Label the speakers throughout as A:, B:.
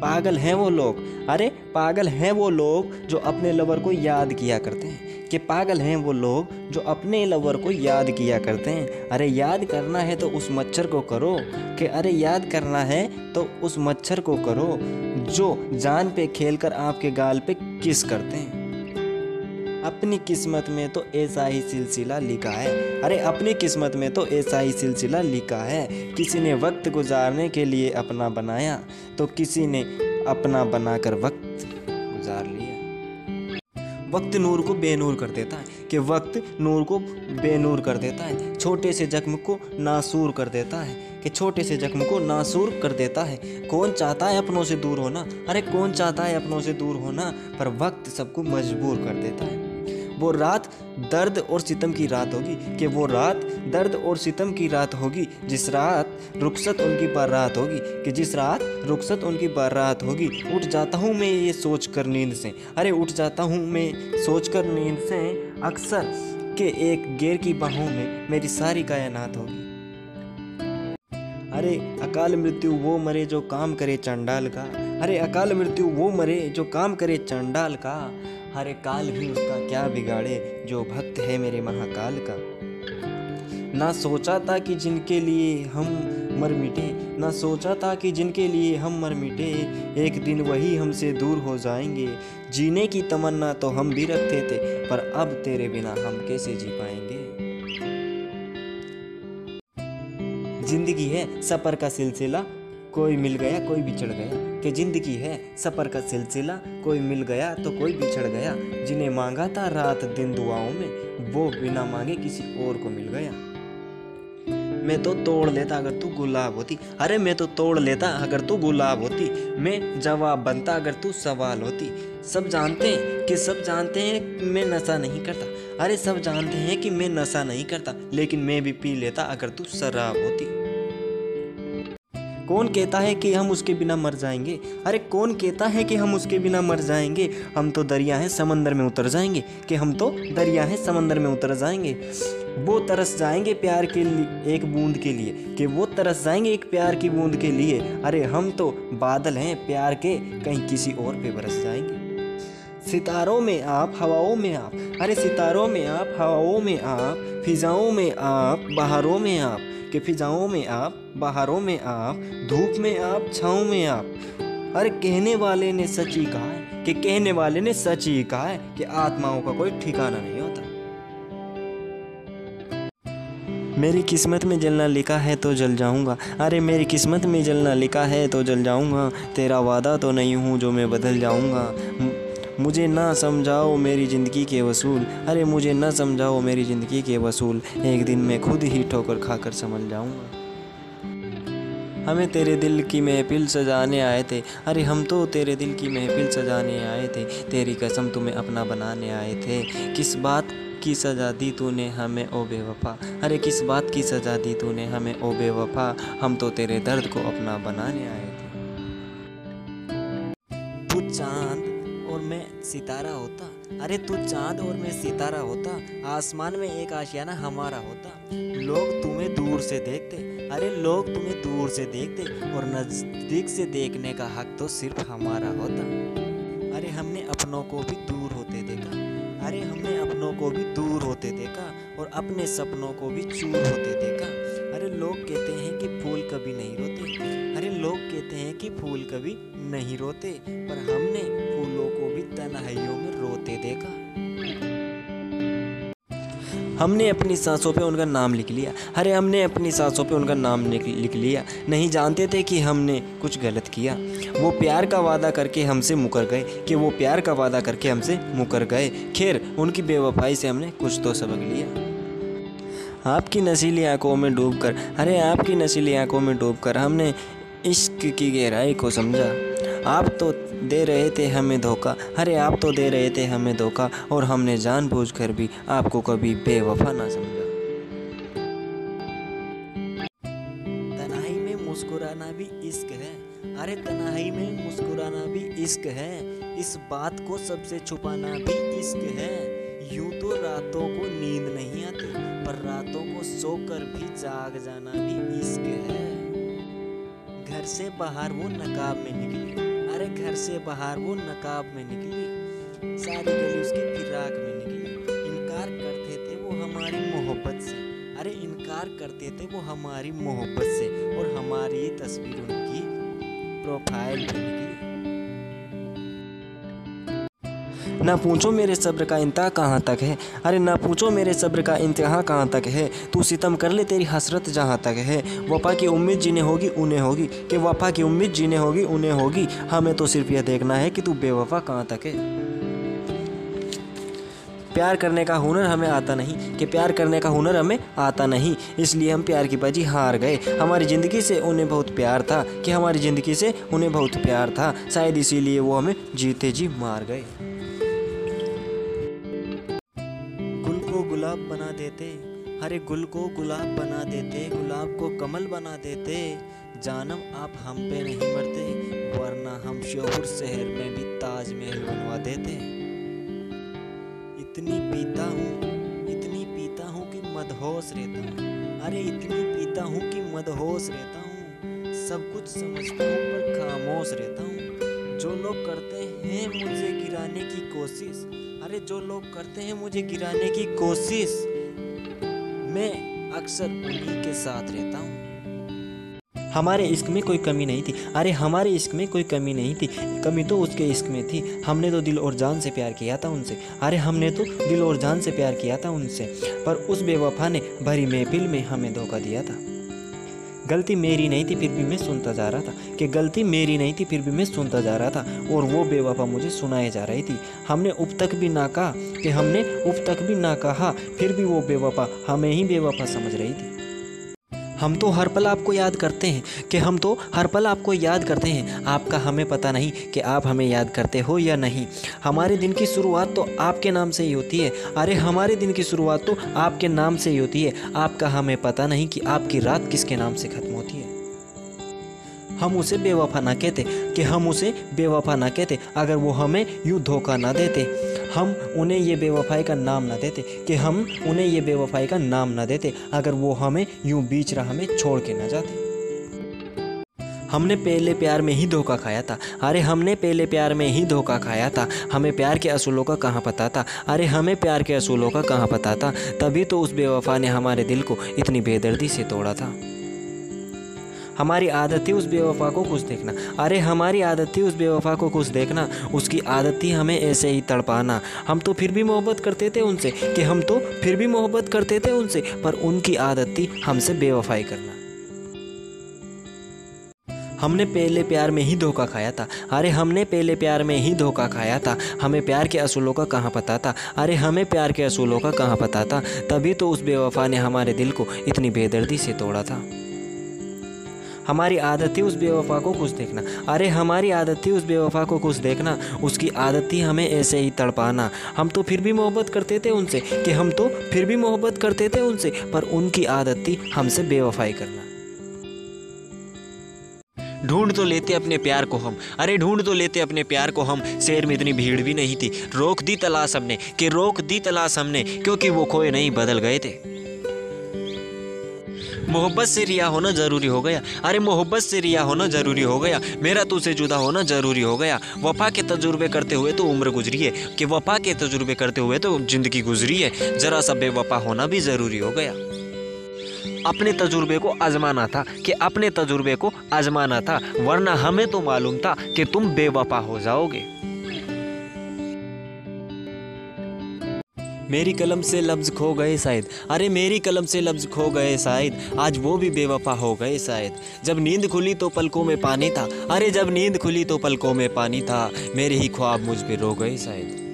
A: पागल हैं वो लोग। अरे, पागल हैं वो लोग जो अपने लवर को याद किया करते हैं। कि पागल हैं वो लोग जो अपने लवर को याद किया करते हैं। अरे, याद करना है तो उस मच्छर को करो। कि अरे, याद करना है तो उस मच्छर को करो, जो जान पे खेलकर आपके गाल पे किस करते हैं। अपनी किस्मत में तो ऐसा ही सिलसिला लिखा है। अरे, अपनी किस्मत में तो ऐसा ही सिलसिला लिखा है। किसी ने वक्त गुजारने के लिए अपना बनाया तो किसी ने अपना बनाकर वक्त गुजार लिया। वक्त नूर को बेनूर कर देता है कि वक्त नूर को बेनूर कर देता है। छोटे से जख्म को नासूर कर देता है कि छोटे से जख्म को नासूर कर देता है। कौन चाहता है अपनों से दूर होना? अरे, कौन चाहता है अपनों से दूर होना? पर वक्त सबको मजबूर कर देता है। वो रात दर्द और सितम की रात होगी, कि वो रात दर्द और सितम की रात होगी, जिस रात रुखसत उनकी बारात होगी, कि जिस रात रुखसत उनकी बारात होगी। उठ जाता हूँ मैं ये सोच कर नींद से। अरे उठ जाता हूँ मैं सोच कर नींद से। अक्सर के एक गेर की बाहों में मेरी सारी कायनात होगी। अरे अकाल मृत्यु वो मरे जो काम करे चंडाल का। अरे अकाल मृत्यु वो मरे जो काम करे चंडाल का। हरे काल भी उसका क्या बिगाड़े, जो भक्त है मेरे महाकाल का। ना सोचा था कि जिनके लिए हम मर मिटे, ना सोचा था कि जिनके लिए हम मर मिटे, एक दिन वही हमसे दूर हो जाएँगे। जीने की तमन्ना तो हम भी रखते थे, पर अब तेरे बिना हम कैसे जी पाएँगे? ज़िंदगी है सफ़र का सिलसिला, कोई मिल गया, कोई बिछड़ गया। कि ज़िंदगी है, सफ़र का सिलसिला, कोई मिल गया तो कोई बिछड़ गया। जिन्हें मांगा था रात दिन दुआओं में, वो बिना मांगे किसी और को मिल गया। मैं तो तोड़ लेता अगर तू गुलाब होती। अरे मैं तो तोड़ लेता अगर तू गुलाब होती। मैं जवाब बनता अगर तू सवाल होती। सब जानते हैं कि सब जानते हैं मैं नशा नहीं करता। अरे सब जानते हैं कि मैं नशा नहीं करता, लेकिन मैं भी पी लेता अगर तू शराब होती। कौन कहता है कि हम उसके बिना मर जाएँगे? अरे, कौन कहता है कि हम उसके बिना मर जाएँगे? हम तो दरिया हैं, समंदर में उतर जाएँगे। कि हम तो दरिया हैं, समंदर में उतर जाएँगे। वो तरस जाएँगे प्यार के लिए एक बूंद के लिए। कि वो तरस जाएँगे एक प्यार की बूंद के लिए। अरे, हम तो बादल हैं, प्यार के। कहीं किसी और पे बरस जाएँगे। सितारों में आप, हवाओं में आप। अरे सितारों में आप, हवाओं में आप, फिजाओं में आप, बहारों में आप, के फिजाओं में आप, बाहरों में आप, धूप में आप, छाँव में आप। अरे कहने वाले ने सच ही कहा है, कि कहने वाले ने सच ही कहा है कि आत्माओं का कोई ठिकाना नहीं होता। मेरी किस्मत में जलना लिखा है तो जल जाऊँगा। अरे मेरी किस्मत में जलना लिखा है तो जल जाऊँगा। तेरा वादा तो नहीं हूँ जो मैं बदल जाऊँगा। मुझे ना समझाओ मेरी ज़िंदगी के वसूल। अरे मुझे ना समझाओ मेरी ज़िंदगी के वसूल। एक दिन मैं खुद ही ठोकर खाकर समझ जाऊँगा। हमें तेरे दिल की महफिल सजाने आए थे। अरे हम तो तेरे दिल की महफिल सजाने आए थे। तेरी कसम तुम्हें अपना बनाने आए थे। किस बात की सज़ा दी तूने हमें, ओ बेवफा? अरे किस बात की सज़ा दी तूने हमें, ओ बेवफा? हम तो तेरे दर्द को अपना बनाने आए सितारा होता। अरे तू चाँद और मैं सितारा होता, आसमान में एक आशियाना हमारा होता। लोग तुम्हें दूर से देखते, अरे लोग तुम्हें दूर से देखते, और नज़दीक से देखने का हक तो सिर्फ़ हमारा होता। अरे हमने अपनों को भी दूर होते देखा, अरे हमने अपनों को भी दूर होते देखा, और अपने सपनों को भी चूर होते देखा। अरे लोग कहते हैं कि फूल कभी नहीं रोते, अरे लोग कहते हैं कि फूल कभी नहीं रोते, पर हमने भी तन्हाइयों में रोते देखा। हमने अपनी सांसों पे उनका नाम लिख लिया। अरे, हमने अपनी सांसों पे उनका नाम लिख लिया। नहीं जानते थे कि हमने कुछ गलत किया। वो प्यार का वादा करके हमसे मुकर गए कि वो प्यार का वादा करके हमसे मुकर गए। खैर, उनकी बेवफाई से हमने कुछ तो सबक लिया। आपकी नशीली आँखों में डूबकर, अरे, आपकी नशीली आँखों में डूबकर हमने इश्क की गहराई को समझा। आप तो दे रहे थे हमें धोखा। अरे, आप तो दे रहे थे हमें धोखा और हमने जानबूझकर भी आपको कभी बेवफा ना समझा। तनाई में मुस्कुराना भी इश्क है। अरे तनाई में मुस्कुराना भी इश्क है। इस बात को सबसे छुपाना भी इश्क है। यूँ तो रातों को नींद नहीं आती, पर रातों को सोकर भी जाग जाना भी इश्क है। घर से बाहर वो नकाब में निकली। से बाहर वो नकाब में निकली सारी गली उसकी फिराक में निकली। इनकार करते थे वो हमारी मोहब्बत से। अरे, इनकार करते थे वो हमारी मोहब्बत से और हमारी तस्वीर उनकी प्रोफ़ाइल में निकली। ना पूछो मेरे सब्र का इंतहा कहाँ तक है? अरे ना पूछो मेरे सब्र का इंतहा कहाँ तक है? तू सितम कर ले तेरी हसरत जहाँ तक है। वफा की उम्मीद जिन्हें होगी, उन्हें होगी। कि वफा की उम्मीद जिन्हें होगी, उन्हें होगी। हमें तो सिर्फ़ यह देखना है कि तू बेवफा कहाँ तक है। प्यार करने का हुनर हमें आता नहीं। कि प्यार करने का हुनर हमें आता नहीं। इसलिए हम प्यार की बाजी हार गए। हमारी ज़िंदगी से उन्हें बहुत प्यार था। कि हमारी ज़िंदगी से उन्हें बहुत प्यार था। शायद इसीलिए वो हमें जीते जी मार गए। देते, हरे गुल को गुलाब बना देते, गुलाब को कमल बना देते। जानम आप हम पे नहीं मरते, वरना हम शोहर शहर में भी ताजमहल बनवा देते। इतनी पीता हूँ, इतनी पीता हूँ कि मदहोश रहता हूँ। अरे इतनी पीता हूँ कि मदहोश रहता हूँ। सब कुछ समझता हूँ पर खामोश रहता हूँ। जो लोग करते हैं मुझे गिराने की कोशिश, अरे जो लोग करते हैं मुझे गिराने की कोशिश। मैं अक्सर उन्हीं के साथ रहता हूँ। हमारे इश्क में कोई कमी नहीं थी। अरे, हमारे इश्क में कोई कमी नहीं थी। कमी तो उसके इश्क में थी। हमने तो दिल और जान से प्यार किया था उनसे। अरे, हमने तो दिल और जान से प्यार किया था उनसे। पर उस बेवफा ने भरी महफिल में हमें धोखा दिया था। गलती मेरी नहीं थी, फिर भी मैं सुनता जा रहा था। कि गलती मेरी नहीं थी, फिर भी मैं सुनता जा रहा था। और वो बेवफा मुझे सुनाए जा रही थी। हमने उप तक भी ना कहा कि हमने उप तक भी ना कहा, फिर भी वो बेवफा हमें ही बेवफा समझ रही थी। हम तो हर पल आपको याद करते हैं कि हम तो हर पल आपको याद करते हैं। आपका हमें पता नहीं कि आप हमें याद करते हो या नहीं। हमारे दिन की शुरुआत तो आपके नाम से ही होती है। अरे, हमारे दिन की शुरुआत तो आपके नाम से ही होती है। आपका हमें पता नहीं कि आपकी रात किसके नाम से ख़त्म होती है। हम उसे बेवफा ना कहते कि हम उसे बेवफा ना कहते। अगर वो हमें यूँ धोखा ना देते। हम उन्हें ये बेवफाई का नाम ना देते, कि हम उन्हें ये बेवफाई का नाम ना देते, अगर वो हमें यूँ बीच राह में छोड़ के ना जाते। हमने पहले प्यार में ही धोखा खाया था। अरे, हमने पहले प्यार में ही धोखा खाया था। हमें प्यार के असूलों का कहाँ पता था? अरे, हमें प्यार के असूलों का कहाँ पता था? तभी तो उस बेवफा ने हमारे दिल को इतनी बेदर्दी से तोड़ा था। हमारी आदत थी उस बेवफा को खुश देखना। अरे, हमारी आदत थी उस बेवफा को खुश देखना। उसकी आदत थी हमें ऐसे ही तड़पाना। हम तो फिर भी मोहब्बत करते थे उनसे कि हम तो फिर भी मोहब्बत करते थे उनसे, पर उनकी आदत थी हमसे बेवफाई करना। हमने पहले प्यार में ही धोखा खाया था। अरे, हमने पहले प्यार में ही धोखा खाया था। हमें प्यार के असूलों का कहाँ पता था? अरे, हमें प्यार के असूलों का कहाँ पता था? तभी तो उस बेवफा ने हमारे दिल को इतनी बेदर्दी से तोड़ा था। हमारी आदत थी उस बेवफा को खुश देखना। अरे, हमारी आदत थी उस बेवफा को खुश देखना। उसकी आदत थी हमें ऐसे ही तड़पाना। हम तो फिर भी मोहब्बत करते थे उनसे कि हम तो फिर भी मोहब्बत करते थे उनसे, पर उनकी आदत थी हमसे बेवफाई करना। ढूंढ तो लेते अपने प्यार को हम। अरे, ढूंढ तो लेते अपने प्यार को हम। शहर में इतनी भीड़ भी नहीं थी। रोक दी तलाश हमने, कि रोक दी तलाश हमने, क्योंकि वो खोए नहीं, बदल गए थे। मोहब्बत से रिया होना ज़रूरी हो गया। अरे मोहब्बत से रिया होना ज़रूरी हो गया। मेरा तुझसे जुदा होना ज़रूरी हो गया। वफा के तजुर्बे करते हुए तो उम्र गुजरी है। कि वफा के तजुर्बे करते हुए तो ज़िंदगी गुजरी है। ज़रा सा बेवफा होना भी ज़रूरी हो गया। अपने तजुर्बे को आजमाना था। कि अपने तजुर्बे को आजमाना था। वरना हमें तो मालूम था कि तुम बेवफा हो जाओगे। मेरी कलम से लफ्ज़ खो गए शायद। अरे, मेरी कलम से लफ्ज़ खो गए शायद। आज वो भी बेवफा हो गए शायद। जब नींद खुली तो पलकों में पानी था। अरे, जब नींद खुली तो पलकों में पानी था। मेरे ही ख्वाब मुझ पर रो गए शायद।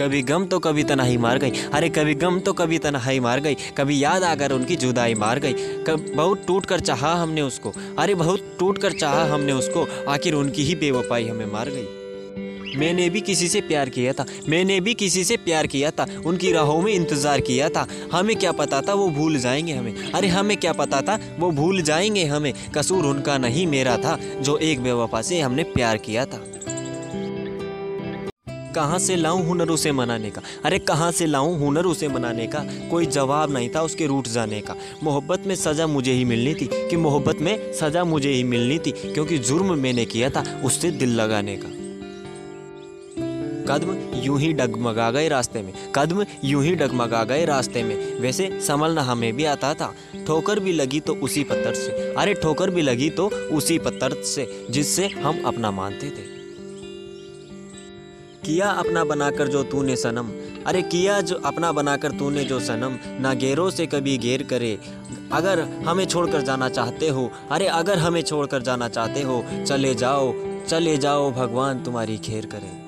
A: कभी गम तो कभी तनाही मार गई। अरे, कभी गम तो कभी तनाही मार गई। कभी याद आकर उनकी जुदाई मार गई। कब बहुत टूट कर चाहा हमने उसको। अरे, बहुत टूट कर चाहा हमने उसको। आखिर उनकी ही बेवफाई हमें मार गई। मैंने भी किसी से प्यार किया था। मैंने भी किसी से प्यार किया था। उनकी राहों में इंतज़ार किया था। हमें क्या पता था वो भूल जाएँगे हमें। अरे हमें क्या पता था वो भूल जाएँगे हमें। कसूर उनका नहीं, मेरा था, जो एक बेवफा से हमने प्यार किया था। कहाँ से लाऊं हुनर उसे मनाने का? अरे कहाँ से लाऊं हुनर उसे मनाने का? कोई जवाब नहीं था उसके रूठ जाने का। मोहब्बत में सज़ा मुझे ही मिलनी थी कि मोहब्बत में सज़ा मुझे ही मिलनी थी, क्योंकि जुर्म मैंने किया था उससे दिल लगाने का।
B: कदम यूँ ही डगमगा गए रास्ते में, कदम यूँ ही डगमगा गए रास्ते में। वैसे संभलना हमें भी आता था। ठोकर भी लगी तो उसी पत्थर से। अरे ठोकर भी लगी तो उसी पत्थर से, जिससे हम अपना मानते थे। किया अपना बनाकर जो तूने सनम। अरे किया जो अपना बनाकर तूने जो सनम। ना गेरों से कभी गेर करे। अगर हमें छोड़कर जाना चाहते हो, अरे अगर हमें छोड़कर जाना चाहते हो, चले जाओ चले जाओ, भगवान तुम्हारी खेर करे।